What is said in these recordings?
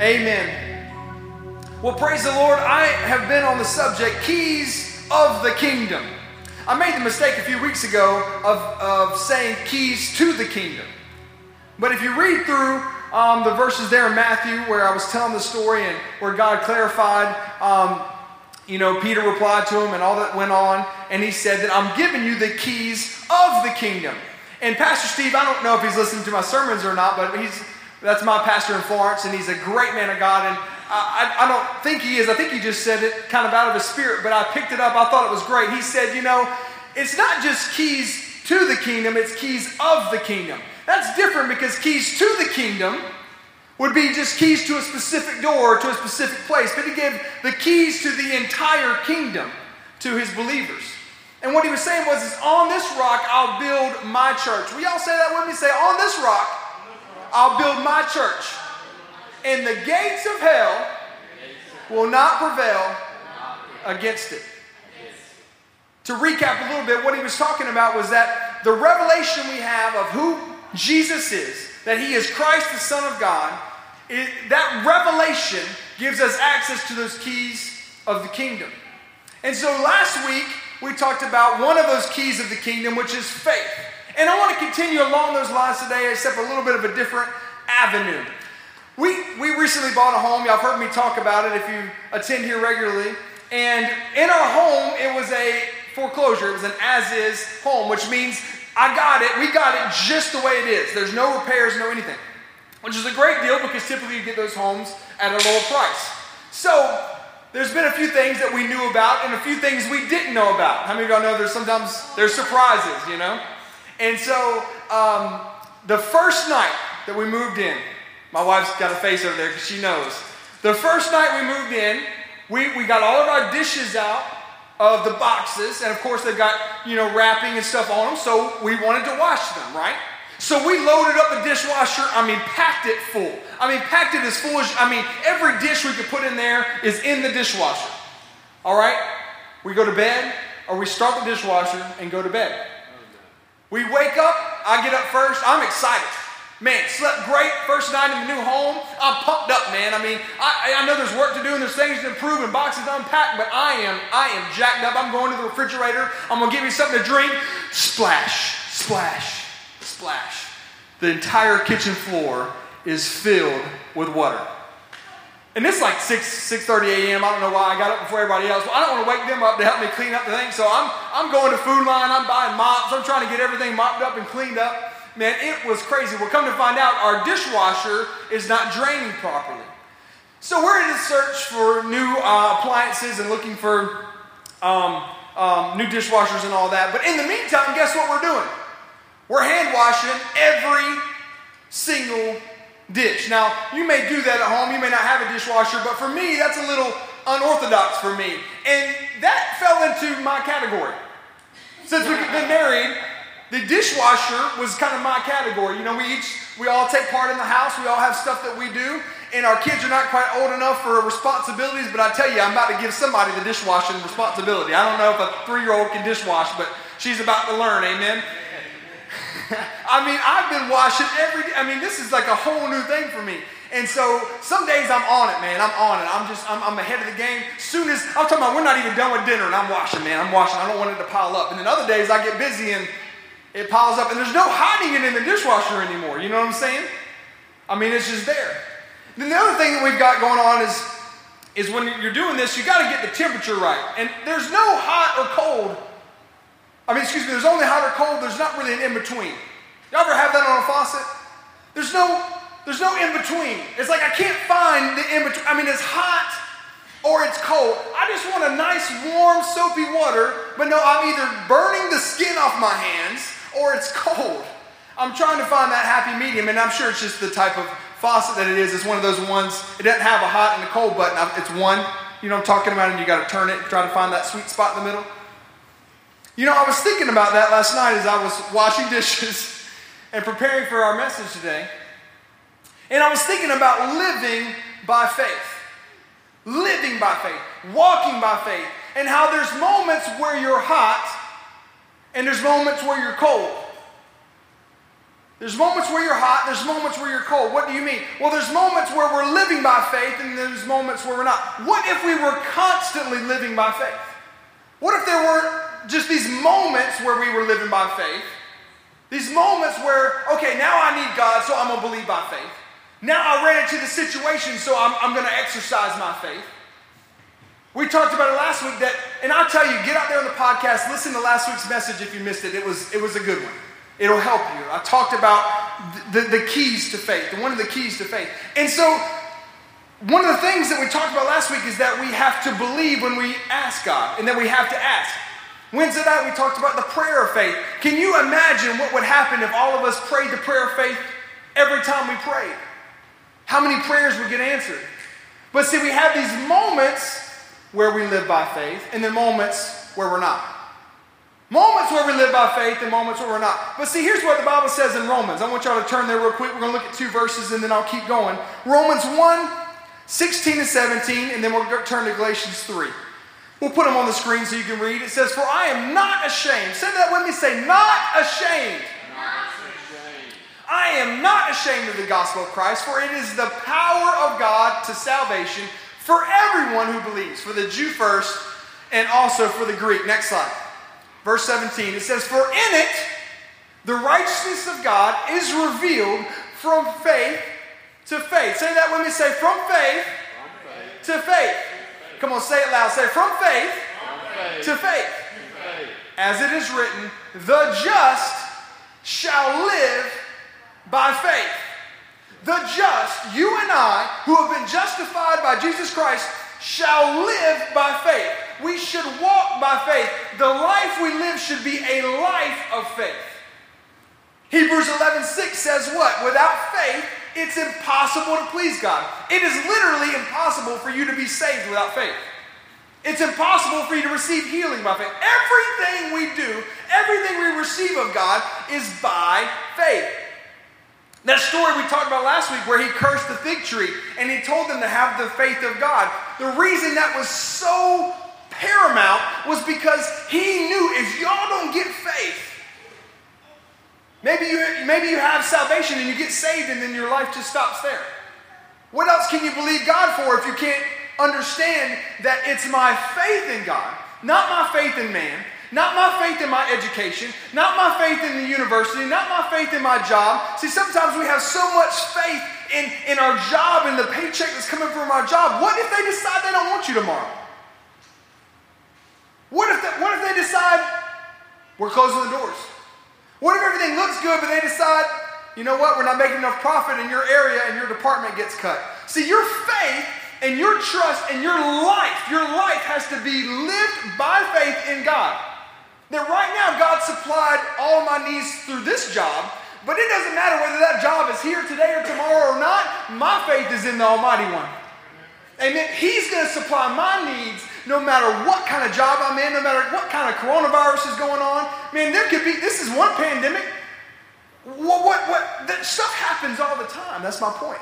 Amen. Well, praise the Lord. I have been on the subject keys of the kingdom. I made the mistake a few weeks ago of, of saying keys to the kingdom. But if you read through um, the verses there in Matthew where I was telling the story and where God clarified, um, you know, Peter replied to him and all that went on, and he said that I'm giving you the keys of the kingdom. And Pastor Steve, I don't know if he's listening to my sermons or not, but he's that's my pastor in Florence, and he's a great man of God. And I, I, I don't think he is. I think he just said it kind of out of his spirit, but I picked it up. I thought it was great. He said, you know, it's not just keys to the kingdom, it's keys of the kingdom. That's different because keys to the kingdom would be just keys to a specific door, to a specific place. But he gave the keys to the entire kingdom to his believers. And what he was saying was, is on this rock I'll build my church. Will y'all say that with me? Say, on this rock I'll build my church. And the gates of hell will not prevail against it. To recap a little bit, what he was talking about was that the revelation we have of who Jesus is, that he is Christ, the Son of God, it, that revelation gives us access to those keys of the kingdom. And so last week, we talked about one of those keys of the kingdom, which is faith. And I want to continue along those lines today, except a little bit of a different avenue. We, we recently bought a home. Y'all have heard me talk about it if you attend here regularly. And in our home, it was a foreclosure. It was an as is home, which means I got it. We got it just the way it is. There's no repairs, no anything, which is a great deal because typically you get those homes at a lower price. So there's been a few things that we knew about and a few things we didn't know about. How many of y'all know there's sometimes there's surprises, you know? And so um, the first night that we moved in, my wife's got a face over there because she knows. The first night we moved in, we, we got all of our dishes out of the boxes, and of course they've got, you know, wrapping and stuff on them, so we wanted to wash them, right? So we loaded up the dishwasher, I mean, packed it full. I mean, packed it as full as, I mean, every dish we could put in there is in the dishwasher. All right? We go to bed, or we start the dishwasher and go to bed. We wake up, I get up first, I'm excited. Man, slept great first night in the new home. I'm pumped up, man. I mean, I, I know there's work to do and there's things to improve and boxes to unpack, but I am, I am jacked up. I'm going to the refrigerator. I'm gonna give you something to drink. Splash, splash, splash. The entire kitchen floor is filled with water. And it's like 6, 6.30 a.m. I don't know why I got up before everybody else. Well, I don't want to wake them up to help me clean up the thing. So I'm, I'm going to Food Lion. I'm buying mops. I'm trying to get everything mopped up and cleaned up. Man, it was crazy. We're coming to find out our dishwasher is not draining properly. So we're in a search for new uh, appliances and looking for um, um, new dishwashers and all that. But in the meantime, guess what we're doing? We're hand washing every single dish. Now, you may do that at home, you may not have a dishwasher, but for me, that's a little unorthodox for me. And that fell into my category. Since we've been married, the dishwasher was kind of my category. You know, we each, we all take part in the house, we all have stuff that we do, and our kids are not quite old enough for responsibilities, but I tell you, I'm about to give somebody the dishwashing responsibility. I don't know if a three year old can dishwash, but she's about to learn, amen? I mean, I've been washing every day. I mean, this is like a whole new thing for me. And so some days I'm on it, man. I'm on it. I'm just, I'm, I'm ahead of the game. Soon as, I'm talking about we're not even done with dinner and I'm washing, man. I'm washing. I don't want it to pile up. And then other days I get busy and it piles up and there's no hiding it in the dishwasher anymore. You know what I'm saying? I mean, it's just there. Then the other thing that we've got going on is, is when you're doing this, you got to get the temperature right. And there's no hot or cold I mean, excuse me, there's only hot or cold, there's not really an in between. Y'all ever have that on a faucet? There's no, there's no in between. It's like I can't find the in between. I mean, it's hot or it's cold. I just want a nice, warm, soapy water, but no, I'm either burning the skin off my hands or it's cold. I'm trying to find that happy medium, and I'm sure it's just the type of faucet that it is. It's one of those ones, it doesn't have a hot and a cold button. It's one, you know I'm talking about, and you got to turn it, try to find that sweet spot in the middle. You know, I was thinking about that last night as I was washing dishes and preparing for our message today. And I was thinking about living by faith. Living by faith, walking by faith, and how there's moments where you're hot and there's moments where you're cold. There's moments where you're hot, there's moments where you're cold. What do you mean? Well, there's moments where we're living by faith, and there's moments where we're not. What if we were constantly living by faith? What if there were just these moments where we were living by faith? These moments where, okay, now I need God, so I'm going to believe by faith. Now I ran into the situation, so I'm, I'm going to exercise my faith. We talked about it last week that, and I'll tell you, get out there on the podcast, listen to last week's message if you missed it. It was, it was a good one. It'll help you. I talked about the, the, the keys to faith, one of the keys to faith. And so, one of the things that we talked about last week is that we have to believe when we ask God, and that we have to ask. Wednesday night, we talked about the prayer of faith. Can you imagine what would happen if all of us prayed the prayer of faith every time we prayed? How many prayers would get answered? But see, we have these moments where we live by faith, and then moments where we're not. Moments where we live by faith and moments where we're not. But see, here's what the Bible says in Romans. I want y'all to turn there real quick. We're going to look at two verses and then I'll keep going. Romans 1 16 and 17, and then we'll turn to Galatians 3. We'll put them on the screen so you can read. It says, For I am not ashamed. Say that with me. Say, not ashamed. Not ashamed. I am not ashamed of the gospel of Christ, for it is the power of God to salvation for everyone who believes, for the Jew first and also for the Greek. Next slide. Verse 17, it says, For in it the righteousness of God is revealed from faith to faith. Say that when we say from faith, from faith. to faith. Come on, say it loud. Say from faith, from faith. to faith. faith. As it is written, the just shall live by faith. The just, you and I, who have been justified by Jesus Christ, shall live by faith. We should walk by faith. The life we live should be a life of faith. Hebrews 11 6 says what? Without faith, it's impossible to please God. It is literally impossible for you to be saved without faith. It's impossible for you to receive healing by faith. Everything we do, everything we receive of God is by faith. That story we talked about last week where he cursed the fig tree and he told them to have the faith of God. The reason that was so paramount was because he knew if y'all don't get faith, maybe you, maybe you have salvation and you get saved and then your life just stops there. What else can you believe God for if you can't understand that it's my faith in God, not my faith in man, not my faith in my education, not my faith in the university, not my faith in my job. See, sometimes we have so much faith in, in our job and the paycheck that's coming from our job. What if they decide they don't want you tomorrow? What if, they, what if they decide we're closing the doors? What if everything looks good, but they decide, you know what, we're not making enough profit in your area and your department gets cut? See, your faith and your trust and your life, your life has to be lived by faith in God. That right now God supplied all my needs through this job, but it doesn't matter whether that job is here today or tomorrow or not. My faith is in the Almighty One. Amen. He's going to supply my needs no matter what kind of job I'm in, no matter what kind of coronavirus is going on. Man, there could be, this is one pandemic. What, what, what, that stuff happens all the time. That's my point.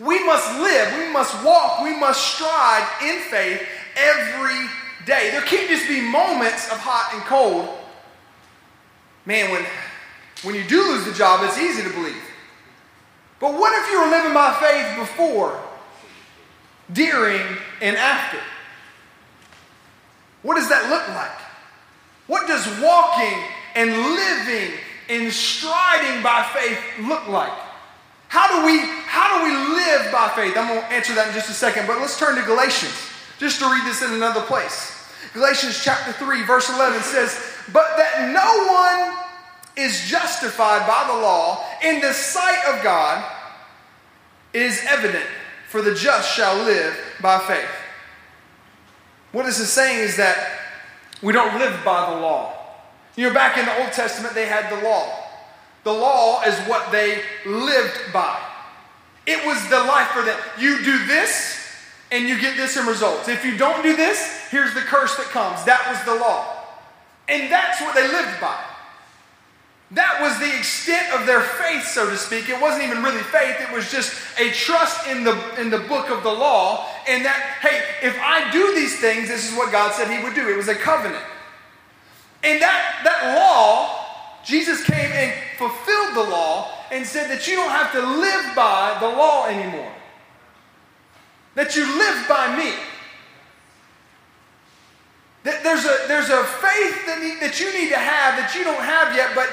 We must live, we must walk, we must strive in faith every day. There can't just be moments of hot and cold. Man, when, when you do lose the job, it's easy to believe. But what if you were living by faith before, during, and after? What does that look like? What does walking and living and striding by faith look like? How do we how do we live by faith? I'm going to answer that in just a second, but let's turn to Galatians just to read this in another place. Galatians chapter 3, verse 11 says, But that no one is justified by the law in the sight of God is evident, for the just shall live by faith. What this is saying is that we don't live by the law. You know, back in the Old Testament, they had the law. The law is what they lived by. It was the life for them. You do this, and you get this in results. If you don't do this, here's the curse that comes. That was the law. And that's what they lived by. That was the extent of their faith, so to speak. It wasn't even really faith, it was just a trust in the, in the book of the law. And that, hey, if I do these things, this is what God said He would do. It was a covenant. And that, that law Jesus came and fulfilled the law and said that you don't have to live by the law anymore. That you live by me. That there's a, there's a faith that, need, that you need to have that you don't have yet, but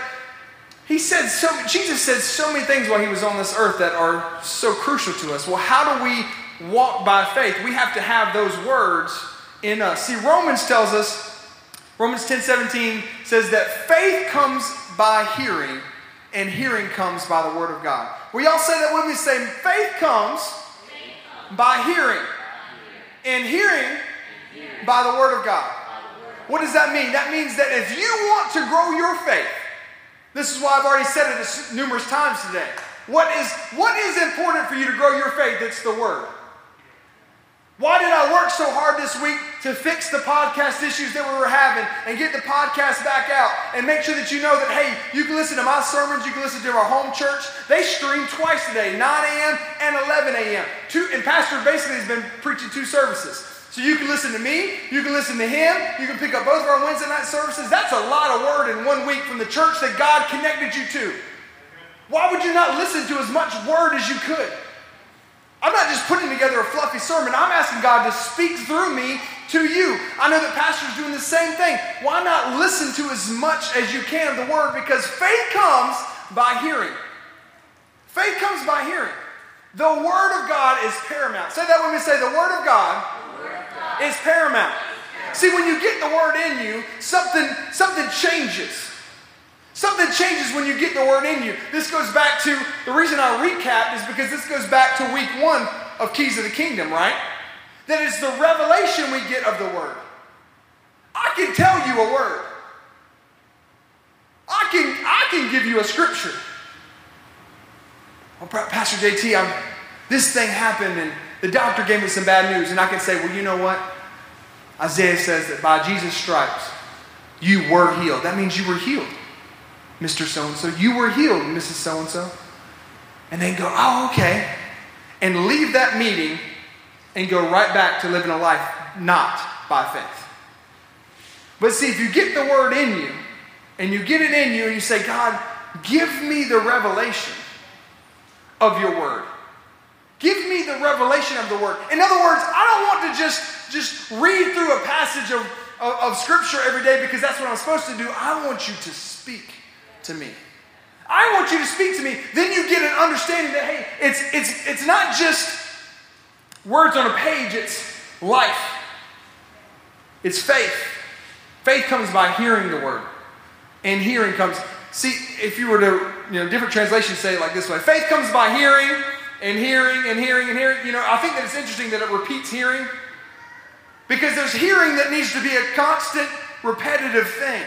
he said so, Jesus said so many things while he was on this earth that are so crucial to us. Well, how do we walk by faith? We have to have those words in us. See, Romans tells us, Romans 10 17 says that faith comes by hearing, and hearing comes by the word of God. We all say that when we say faith comes, faith comes by hearing, and hearing by the word of God. What does that mean? That means that if you want to grow your faith, this is why I've already said it numerous times today. What is, what is important for you to grow your faith? It's the Word. Why did I work so hard this week to fix the podcast issues that we were having and get the podcast back out and make sure that you know that, hey, you can listen to my sermons, you can listen to our home church. They stream twice a day, 9 a.m. and 11 a.m. Two, and Pastor basically has been preaching two services. So you can listen to me, you can listen to him, you can pick up both of our Wednesday night services. That's a lot of word in one week from the church that God connected you to. Why would you not listen to as much word as you could? I'm not just putting together a fluffy sermon. I'm asking God to speak through me to you. I know that pastors doing the same thing. Why not listen to as much as you can of the word? Because faith comes by hearing. Faith comes by hearing. The word of God is paramount. Say that when we say the word of God, word of God. Is paramount. See, when you get the word in you, something, something changes. Something changes when you get the word in you. This goes back to the reason I recapped is because this goes back to week one of Keys of the Kingdom, right? That is the revelation we get of the word. I can tell you a word. I can, I can give you a scripture. Well, Pastor JT, I'm, this thing happened and the doctor gave me some bad news. And I can say, well, you know what? Isaiah says that by Jesus' stripes, you were healed. That means you were healed. Mr. So and so. You were healed, Mrs. So and so. And then go, oh, okay. And leave that meeting and go right back to living a life not by faith. But see, if you get the word in you and you get it in you and you say, God, give me the revelation of your word. Give me the revelation of the word. In other words, I don't want to just, just read through a passage of, of, of scripture every day because that's what I'm supposed to do. I want you to speak to me. I want you to speak to me. Then you get an understanding that, hey, it's, it's, it's not just words on a page, it's life. It's faith. Faith comes by hearing the word. And hearing comes, see, if you were to, you know, different translations say it like this way faith comes by hearing and hearing and hearing and hearing. You know, I think that it's interesting that it repeats hearing because there's hearing that needs to be a constant, repetitive thing.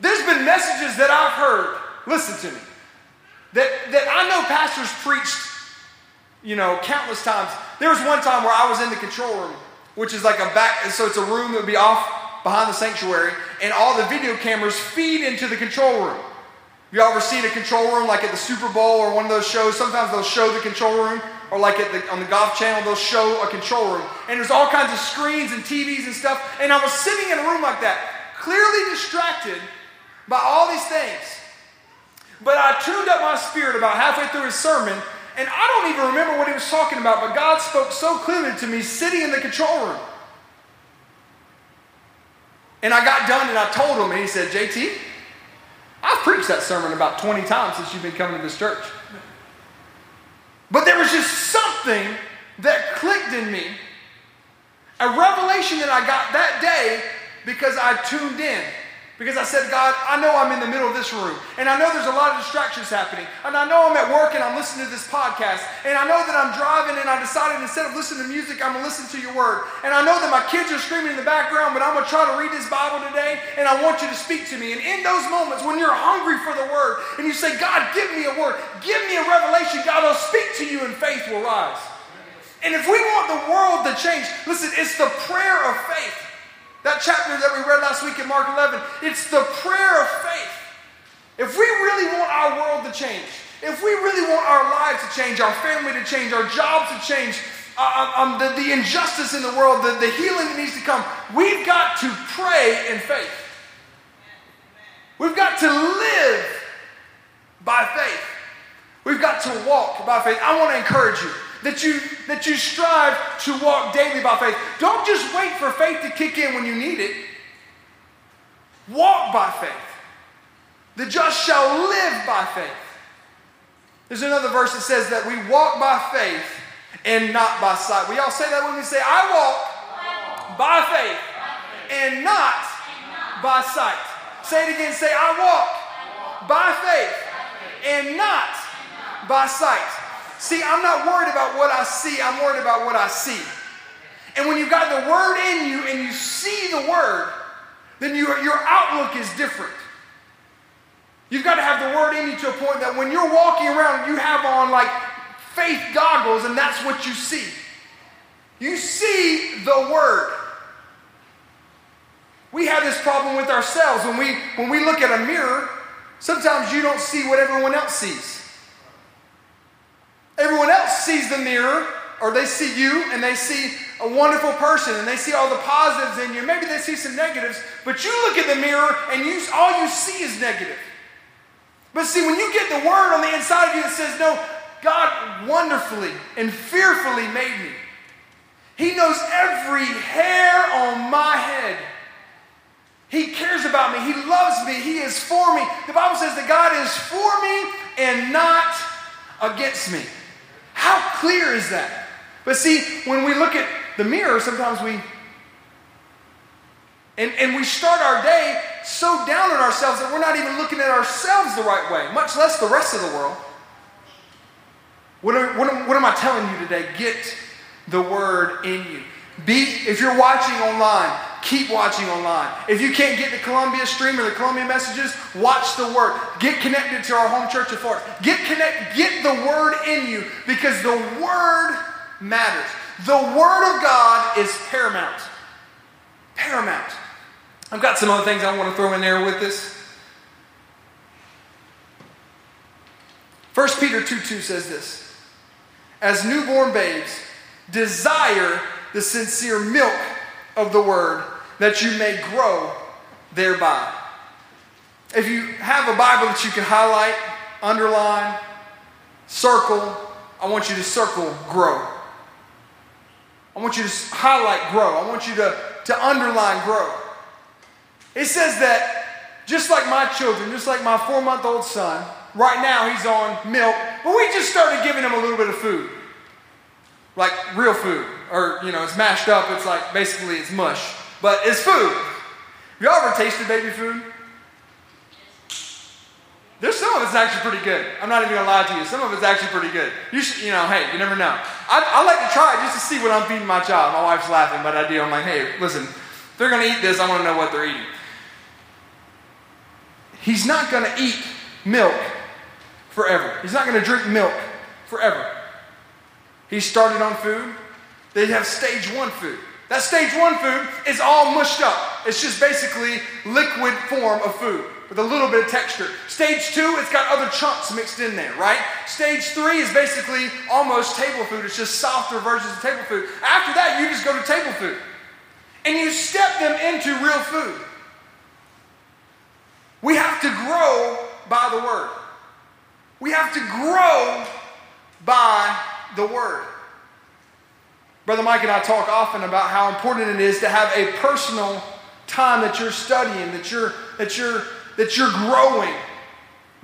There's been messages that I've heard, listen to me, that, that I know pastors preached, you know, countless times. There was one time where I was in the control room, which is like a back, so it's a room that would be off behind the sanctuary, and all the video cameras feed into the control room. You ever seen a control room like at the Super Bowl or one of those shows? Sometimes they'll show the control room, or like the, on the golf channel, they'll show a control room. And there's all kinds of screens and TVs and stuff. And I was sitting in a room like that, clearly distracted by all these things. But I tuned up my spirit about halfway through his sermon, and I don't even remember what he was talking about, but God spoke so clearly to me sitting in the control room. And I got done and I told him, and he said, JT, I've preached that sermon about 20 times since you've been coming to this church. But there was just something that clicked in me, a revelation that I got that day because I tuned in. Because I said, God, I know I'm in the middle of this room. And I know there's a lot of distractions happening. And I know I'm at work and I'm listening to this podcast. And I know that I'm driving and I decided instead of listening to music, I'm to listen to your word. And I know that my kids are screaming in the background, but I'm to try to read this Bible today and I want you to speak to me. And in those moments when you're hungry for the word and you say, God, give me a word, give me a revelation, God I'll speak to you and faith will rise. And if we want the world to change, listen, it's the prayer of faith. That chapter that we read last week in Mark 11, it's the prayer of faith. If we really want our world to change, if we really want our lives to change, our family to change, our jobs to change, uh, uh, um, the, the, injustice in the world, the, the healing that needs to come, we've got to pray in faith. We've got to live by faith. We've got to walk by faith. I want to encourage you that you that you strive to walk daily by faith. Don't just wait for faith to kick in when you need it. Walk by faith. The just shall live by faith. There's another verse that says that we walk by faith and not by sight. We all say that when we say, I walk by faith and not by sight. Say it again. Say, I walk by faith and not by sight. See, I'm not worried about what I see, I'm worried about what I see. And when you've got the word in you and you see the word, then you, your outlook is different. You've got to have the word in you to a point that when you're walking around, you have on like faith goggles, and that's what you see. You see the word. We have this problem with ourselves. When we, when we look at a mirror, sometimes you don't see what everyone else sees. Everyone else sees the mirror, or they see you and they see a wonderful person and they see all the positives in you. Maybe they see some negatives, but you look at the mirror and you, all you see is negative. But see, when you get the word on the inside of you that says, No, God wonderfully and fearfully made me, He knows every hair on my head. He cares about me. He loves me. He is for me. The Bible says that God is for me and not against me. How clear is that? But see, when we look at the mirror, sometimes we and, and we start our day so down on ourselves that we're not even looking at ourselves the right way, much less the rest of the world. What, are, what, am, what am I telling you today? Get the word in you. Be, if you're watching online, keep watching online. If you can't get the Columbia stream or the Columbia messages, watch the word. Get connected to our home church of Florence. Get connect, get the word in you because the word matters. The word of God is paramount. Paramount. I've got some other things I want to throw in there with this. 1 Peter 2 2 says this As newborn babes, desire the sincere milk of the word that you may grow thereby. If you have a Bible that you can highlight, underline, circle, I want you to circle grow. I want you to highlight grow. I want you to, to underline grow. It says that just like my children, just like my four month old son, right now he's on milk, but we just started giving him a little bit of food. Like real food. Or, you know, it's mashed up, it's like basically it's mush. But it's food. Have y'all ever tasted baby food? There's some of it's actually pretty good. I'm not even gonna lie to you. Some of it's actually pretty good. You should, you know, hey, you never know. I, I like to try it just to see what I'm feeding my child. My wife's laughing, but I do. I'm like, hey, listen, if they're gonna eat this, I wanna know what they're eating. He's not to eat milk forever. He's not to drink milk forever. He started on food. They have stage one food. That stage one food is all mushed up. It's just basically liquid form of food with a little bit of texture. Stage two, it's got other chunks mixed in there, right? Stage three is basically almost table food. It's just softer versions of table food. After that, you just go to table food. And you step them into real food. We have to grow by the Word. We have to grow by the Word. Brother Mike and I talk often about how important it is to have a personal time that you're studying, that you're, that you're, that you're growing,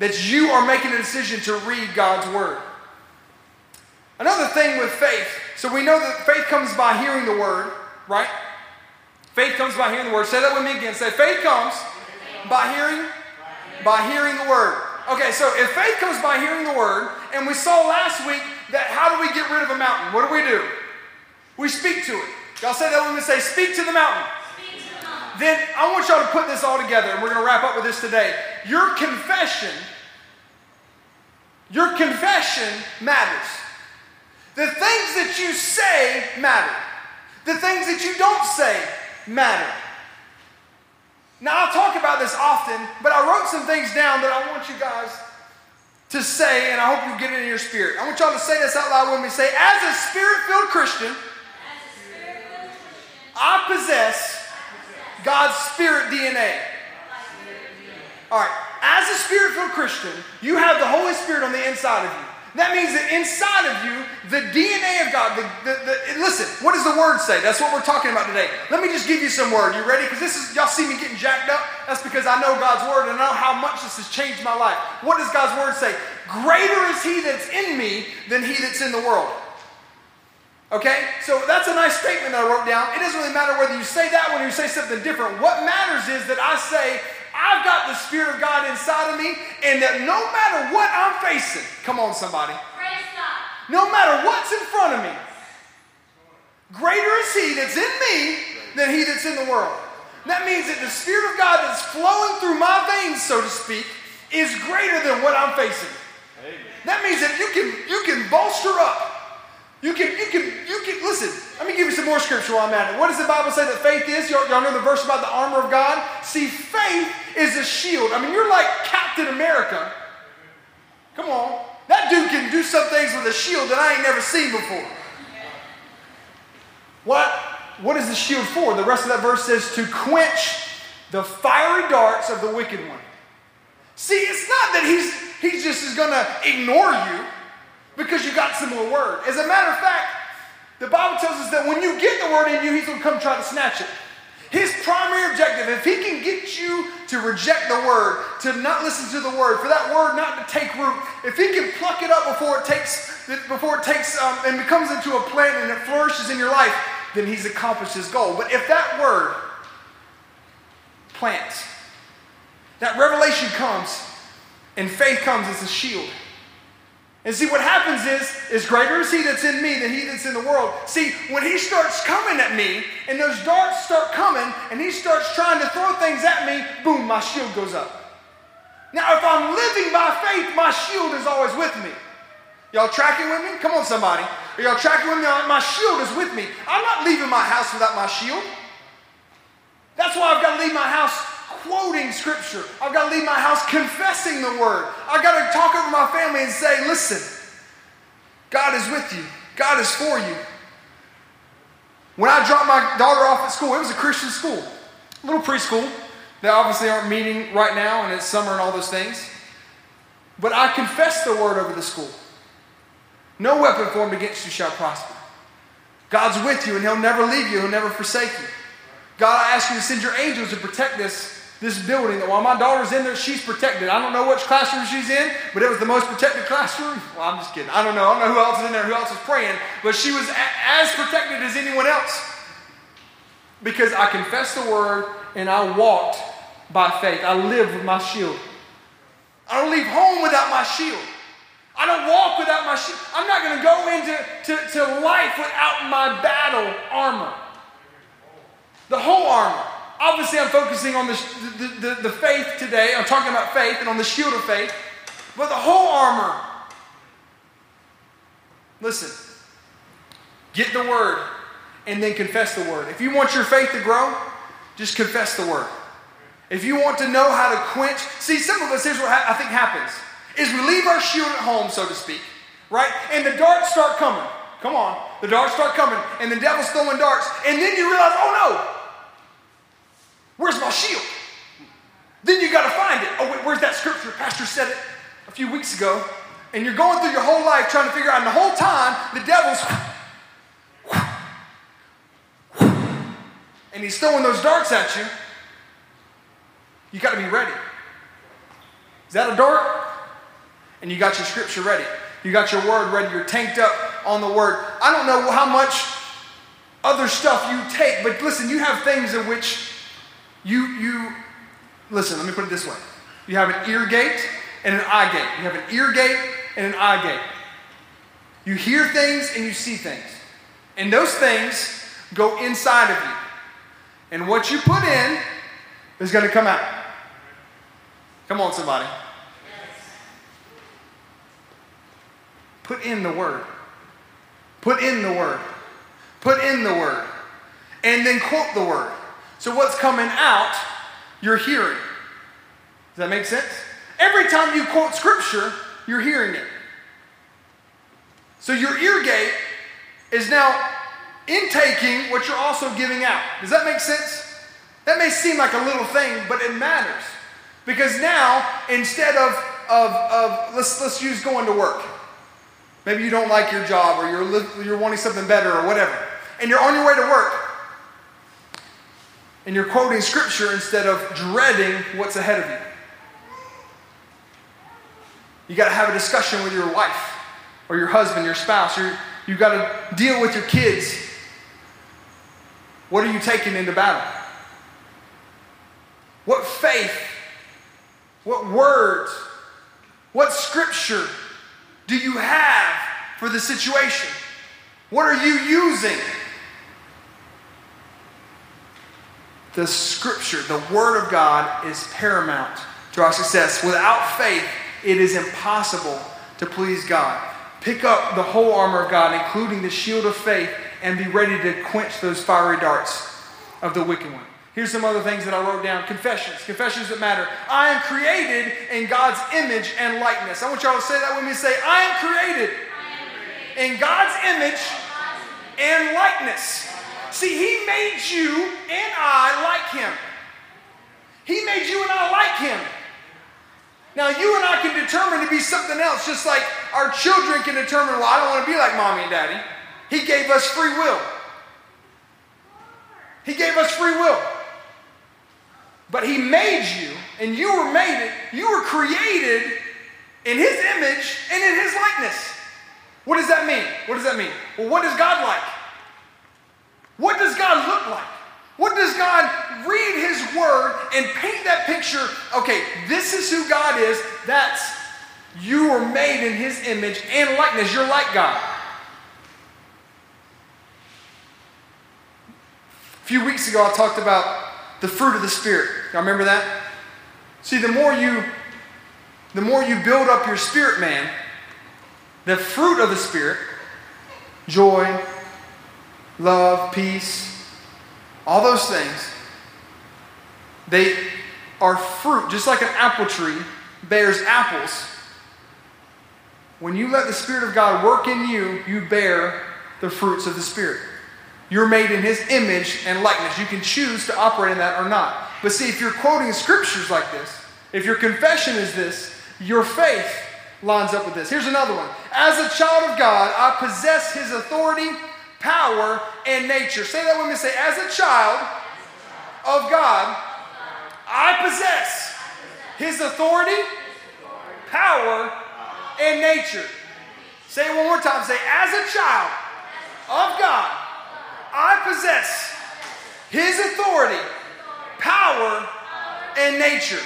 that you are making a decision to read God's Word. Another thing with faith, so we know that faith comes by hearing the Word, right? Faith comes by hearing the Word. Say that with me again. Say, faith comes by hearing? By hearing the word. Okay, so if faith comes by hearing the word, and we saw last week that how do we get rid of a mountain? What do we do? We speak to it. Y'all say that when we say, speak to the mountain. Then I want y'all to put this all together, and we're going to wrap up with this today. Your confession, your confession matters. The things that you say matter. The things that you don't say matter. Now, I talk about this often, but I wrote some things down that I want you guys to say, and I hope you get it in your spirit. I want y'all to say this out loud with me. Say, as a spirit filled Christian, I possess God's spirit DNA. All right, as a spirit filled Christian, you have the Holy Spirit on the inside of you. That means that inside of you, the DNA of God, the, the, the, listen, what does the word say? That's what we're talking about today. Let me just give you some word. You ready? Because this is, y'all see me getting jacked up? That's because I know God's word and I know how much this has changed my life. What does God's word say? Greater is he that's in me than he that's in the world. Okay? So that's a nice statement that I wrote down. It doesn't really matter whether you say that one or you say something different. What matters is that I say, I've got the Spirit of God inside of me, and that no matter what I'm facing, come on, somebody. No matter what's in front of me, greater is He that's in me than He that's in the world. That means that the Spirit of God that's flowing through my veins, so to speak, is greater than what I'm facing. That means that you can you can bolster up. You can you can you can listen. Let me give you more scripture while I'm at it. What does the Bible say that faith is? Y'all, y'all know the verse about the armor of God. See, faith is a shield. I mean, you're like Captain America. Come on. That dude can do some things with a shield that I ain't never seen before. What? What is the shield for? The rest of that verse says to quench the fiery darts of the wicked one. See, it's not that he's he just is gonna ignore you because you got some more word. As a matter of fact, the Bible tells us that when you get the word in you, he's gonna come try to snatch it. His primary objective, if he can get you to reject the word, to not listen to the word, for that word not to take root, if he can pluck it up before it takes, before it takes um, and becomes into a plant and it flourishes in your life, then he's accomplished his goal. But if that word plants, that revelation comes, and faith comes as a shield. And see, what happens is, is greater is he that's in me than he that's in the world. See, when he starts coming at me, and those darts start coming, and he starts trying to throw things at me, boom, my shield goes up. Now, if I'm living by faith, my shield is always with me. Y'all tracking with me? Come on, somebody. Are y'all tracking with me? My shield is with me. I'm not leaving my house without my shield. That's why I've got to leave my house quoting scripture. I've got to leave my house confessing the word. I've got to talk over my family and say, listen, God is with you, God is for you. When I dropped my daughter off at school, it was a Christian school, a little preschool. They obviously aren't meeting right now, and it's summer and all those things. But I confessed the word over the school. No weapon formed against you shall prosper. God's with you, and He'll never leave you, He'll never forsake you. God, I ask you to send your angels to protect this this building that while my daughter's in there, she's protected. I don't know which classroom she's in, but it was the most protected classroom. Well, I'm just kidding. I don't know. I don't know who else is in there, who else is praying, but she was as protected as anyone else. Because I confessed the word and I walked by faith. I lived with my shield. I don't leave home without my shield. I don't walk without my shield. I'm not going to go into to, to life without my battle armor. The whole armor. Obviously, I'm focusing on the, the, the, the, faith today. I'm talking about faith and on the shield of faith. But the whole armor. Listen, get the word and then confess the word. If you want your faith to grow, just confess the word. If you want to know how to quench, see, some of us, here's what I think happens is we leave our shield at home, so to speak, right? And the darts start coming. Come on. The darts start coming, and the devil's throwing darts. And then you realize, oh no, Where's my shield? Then you got to find it. Oh, wait, where's that scripture? Pastor said it a few weeks ago. And you're going through your whole life trying to figure out, and the whole time, the devil's. And he's throwing those darts at you. You got to be ready. Is that a dart? And you got your scripture ready. You got your word ready. You're tanked up on the word. I don't know how much other stuff you take, but listen, you have things in which you, you, listen, let me put it this way. You have an ear gate and an eye gate. You have an ear gate and an eye gate. You hear things and you see things. And those things go inside of you. And what you put in is going to come out. Come on, somebody. Put in the word. Put in the word. Put in the word. And then quote the word. So what's coming out, you're hearing. Does that make sense? Every time you quote scripture, you're hearing it. So your ear gate is now intaking what you're also giving out. Does that make sense? That may seem like a little thing, but it matters. Because now, instead of, of, of let's, let's use going to work. Maybe you don't like your job or you're, you're wanting something better or whatever. And you're on your way to work. And you're quoting scripture instead of dreading what's ahead of you. You got to have a discussion with your wife or your husband, your spouse. You've got to deal with your kids. What are you taking into battle? What faith, what words, what scripture do you have for the situation? What are you using? The scripture, the word of God is paramount to our success. Without faith, it is impossible to please God. Pick up the whole armor of God, including the shield of faith, and be ready to quench those fiery darts of the wicked one. Here's some other things that I wrote down confessions, confessions that matter. I am created in God's image and likeness. I want y'all to say that with me. Say, I am created, in God's image and likeness. See, He made you and I like Him. He made you and I like Him. Now, you and I can determine to be something else, just like our children can determine, well, I don't want to be like mommy and daddy. He gave us free will. He gave us free will. But He made you, and you were made it, you were created in His image and in His likeness. What does that mean? What does that mean? Well, what does God like? What does God look like? What does God read His Word and paint that picture? Okay, this is who God is. That's you were made in His image and likeness. You're like God. A few weeks ago, I talked about the fruit of the Spirit. Y'all remember that? See, the more you, the more you build up your spirit, man, the fruit of the Spirit, joy, love, peace, all those things, they are fruit, just like an apple tree bears apples. When you let the Spirit of God work in you, you bear the fruits of the Spirit. You're made in His image and likeness. You can choose to operate in that or not. But see, if you're quoting scriptures like this, if your confession is this, your faith lines up with this. Here's another one. As a child of God, I possess His authority power, and nature. Say that with me. Say, as a child of God, I possess His authority, power, and nature. Say it one more time. Say, as a child of God, I possess His authority, power, and nature.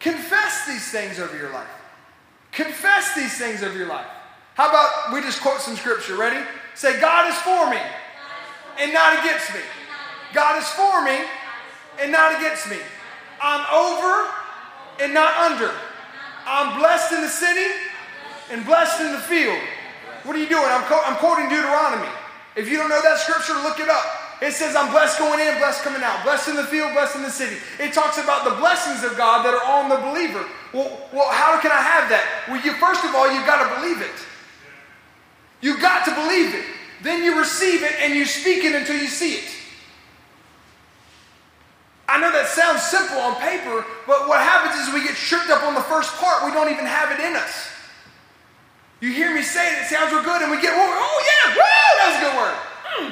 Confess these things over your life. Confess these things over your life. How about we just quote some scripture? Ready? Say, God is for me and not against me. God is for me and not against me. I'm over and not under. I'm blessed in the city and blessed in the field. What are you doing? I'm, co- I'm quoting Deuteronomy. If you don't know that scripture, look it up. It says, I'm blessed going in, blessed coming out, blessed in the field, blessed in the city. It talks about the blessings of God that are on the believer. Well, well how can I have that? Well, you first of all, you've got to believe it. You got to believe it. Then you receive it and you speak it until you see it. I know that sounds simple on paper, but what happens is we get tripped up on the first part. We don't even have it in us. You hear me say it, it sounds real good, and we get, oh yeah, woo, that was a good word. Mm,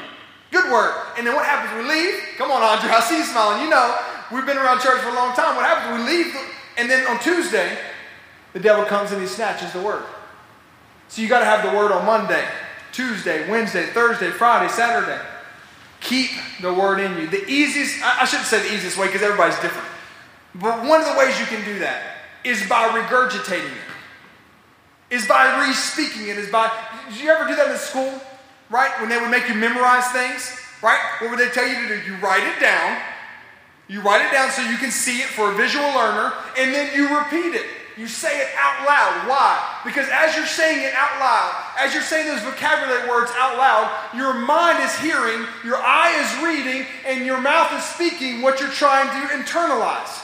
good word. And then what happens? We leave. Come on, Andre, I see you smiling. You know, we've been around church for a long time. What happens? We leave, and then on Tuesday, the devil comes and he snatches the word. So you got to have the word on Monday, Tuesday, Wednesday, Thursday, Friday, Saturday. Keep the word in you. The easiest, I shouldn't say the easiest way because everybody's different. But one of the ways you can do that is by regurgitating it, is by re speaking it, is by, did you ever do that in school? Right? When they would make you memorize things, right? What would they tell you to do? You write it down. You write it down so you can see it for a visual learner, and then you repeat it. You say it out loud. Why? Because as you're saying it out loud, as you're saying those vocabulary words out loud, your mind is hearing, your eye is reading, and your mouth is speaking what you're trying to internalize.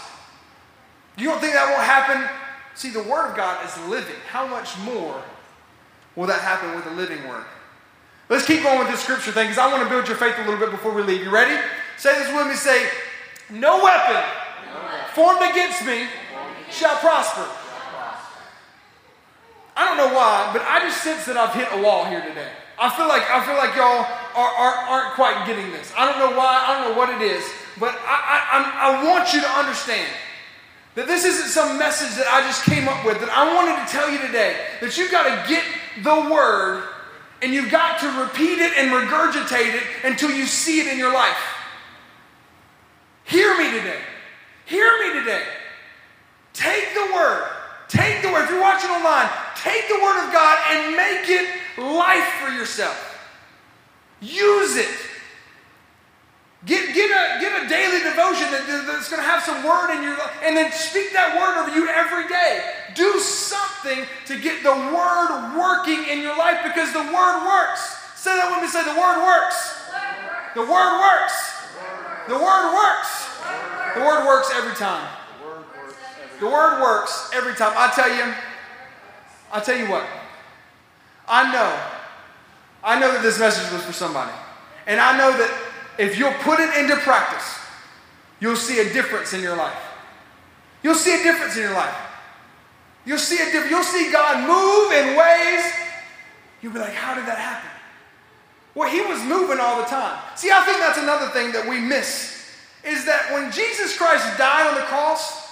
You don't think that won't happen? See, the Word of God is living. How much more will that happen with the living Word? Let's keep going with this scripture thing because I want to build your faith a little bit before we leave. You ready? Say this with me. Say, no weapon, no weapon formed against me shall prosper. I don't know why, but I just sense that I've hit a wall here today. I feel like I feel like y'all are, are, aren't quite getting this. I don't know why. I don't know what it is, but I, I, I want you to understand that this isn't some message that I just came up with. That I wanted to tell you today that you've got to get the word and you've got to repeat it and regurgitate it until you see it in your life. Hear me today. Hear me today. Take the word. Take the word. If you're watching online, take the word of God and make it life for yourself. Use it. Get, get, a, get a daily devotion that, that's going to have some word in your life, and then speak that word over you every day. Do something to get the word working in your life because the word works. Say that with me. Say the word works. The word works. The word works. The word works every time. The word works every time. I tell you, I tell you what. I know. I know that this message was for somebody. And I know that if you'll put it into practice, you'll see a difference in your life. You'll see a difference in your life. You'll see a difference. You'll see God move in ways. You'll be like, how did that happen? Well, he was moving all the time. See, I think that's another thing that we miss is that when Jesus Christ died on the cross,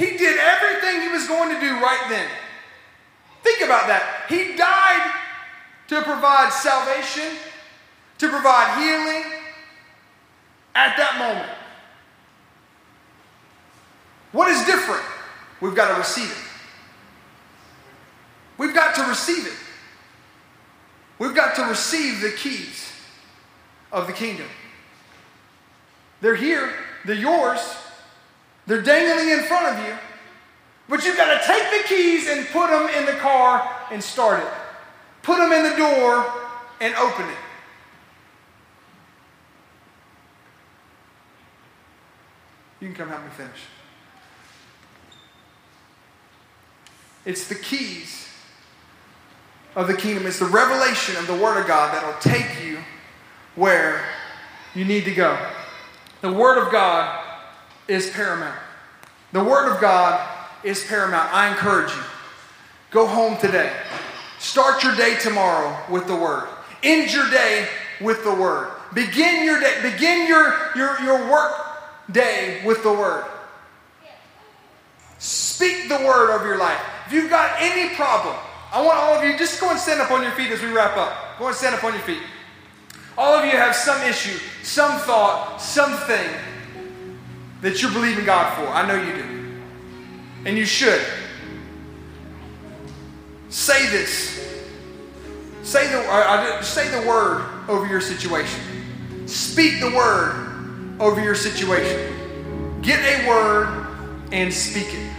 he did everything he was going to do right then. Think about that. He died to provide salvation, to provide healing at that moment. What is different? We've got to receive it. We've got to receive it. We've got to receive the keys of the kingdom. They're here, they're yours, they're dangling in front of you, but you've got to take the keys and put them in the car and start it. Put them in the door and open it. You can come help me finish. It's the keys of the kingdom. It's the revelation of the Word of God that will take you where you need to go. The Word of God is paramount. The Word of God is paramount. I encourage you. Go home today. Start your day tomorrow with the Word. End your day with the Word. Begin your day, begin your, your, your work day with the Word. Speak the Word over your life. If you've got any problem, I want all of you just go and stand up on your feet as we wrap up. Go and stand up on your feet. All of you have some issue, some thought, something that you're believing God for. I know you do. And you should. Say this. Say the, say the word over your situation. Speak the word over your situation. Get a word and speak it.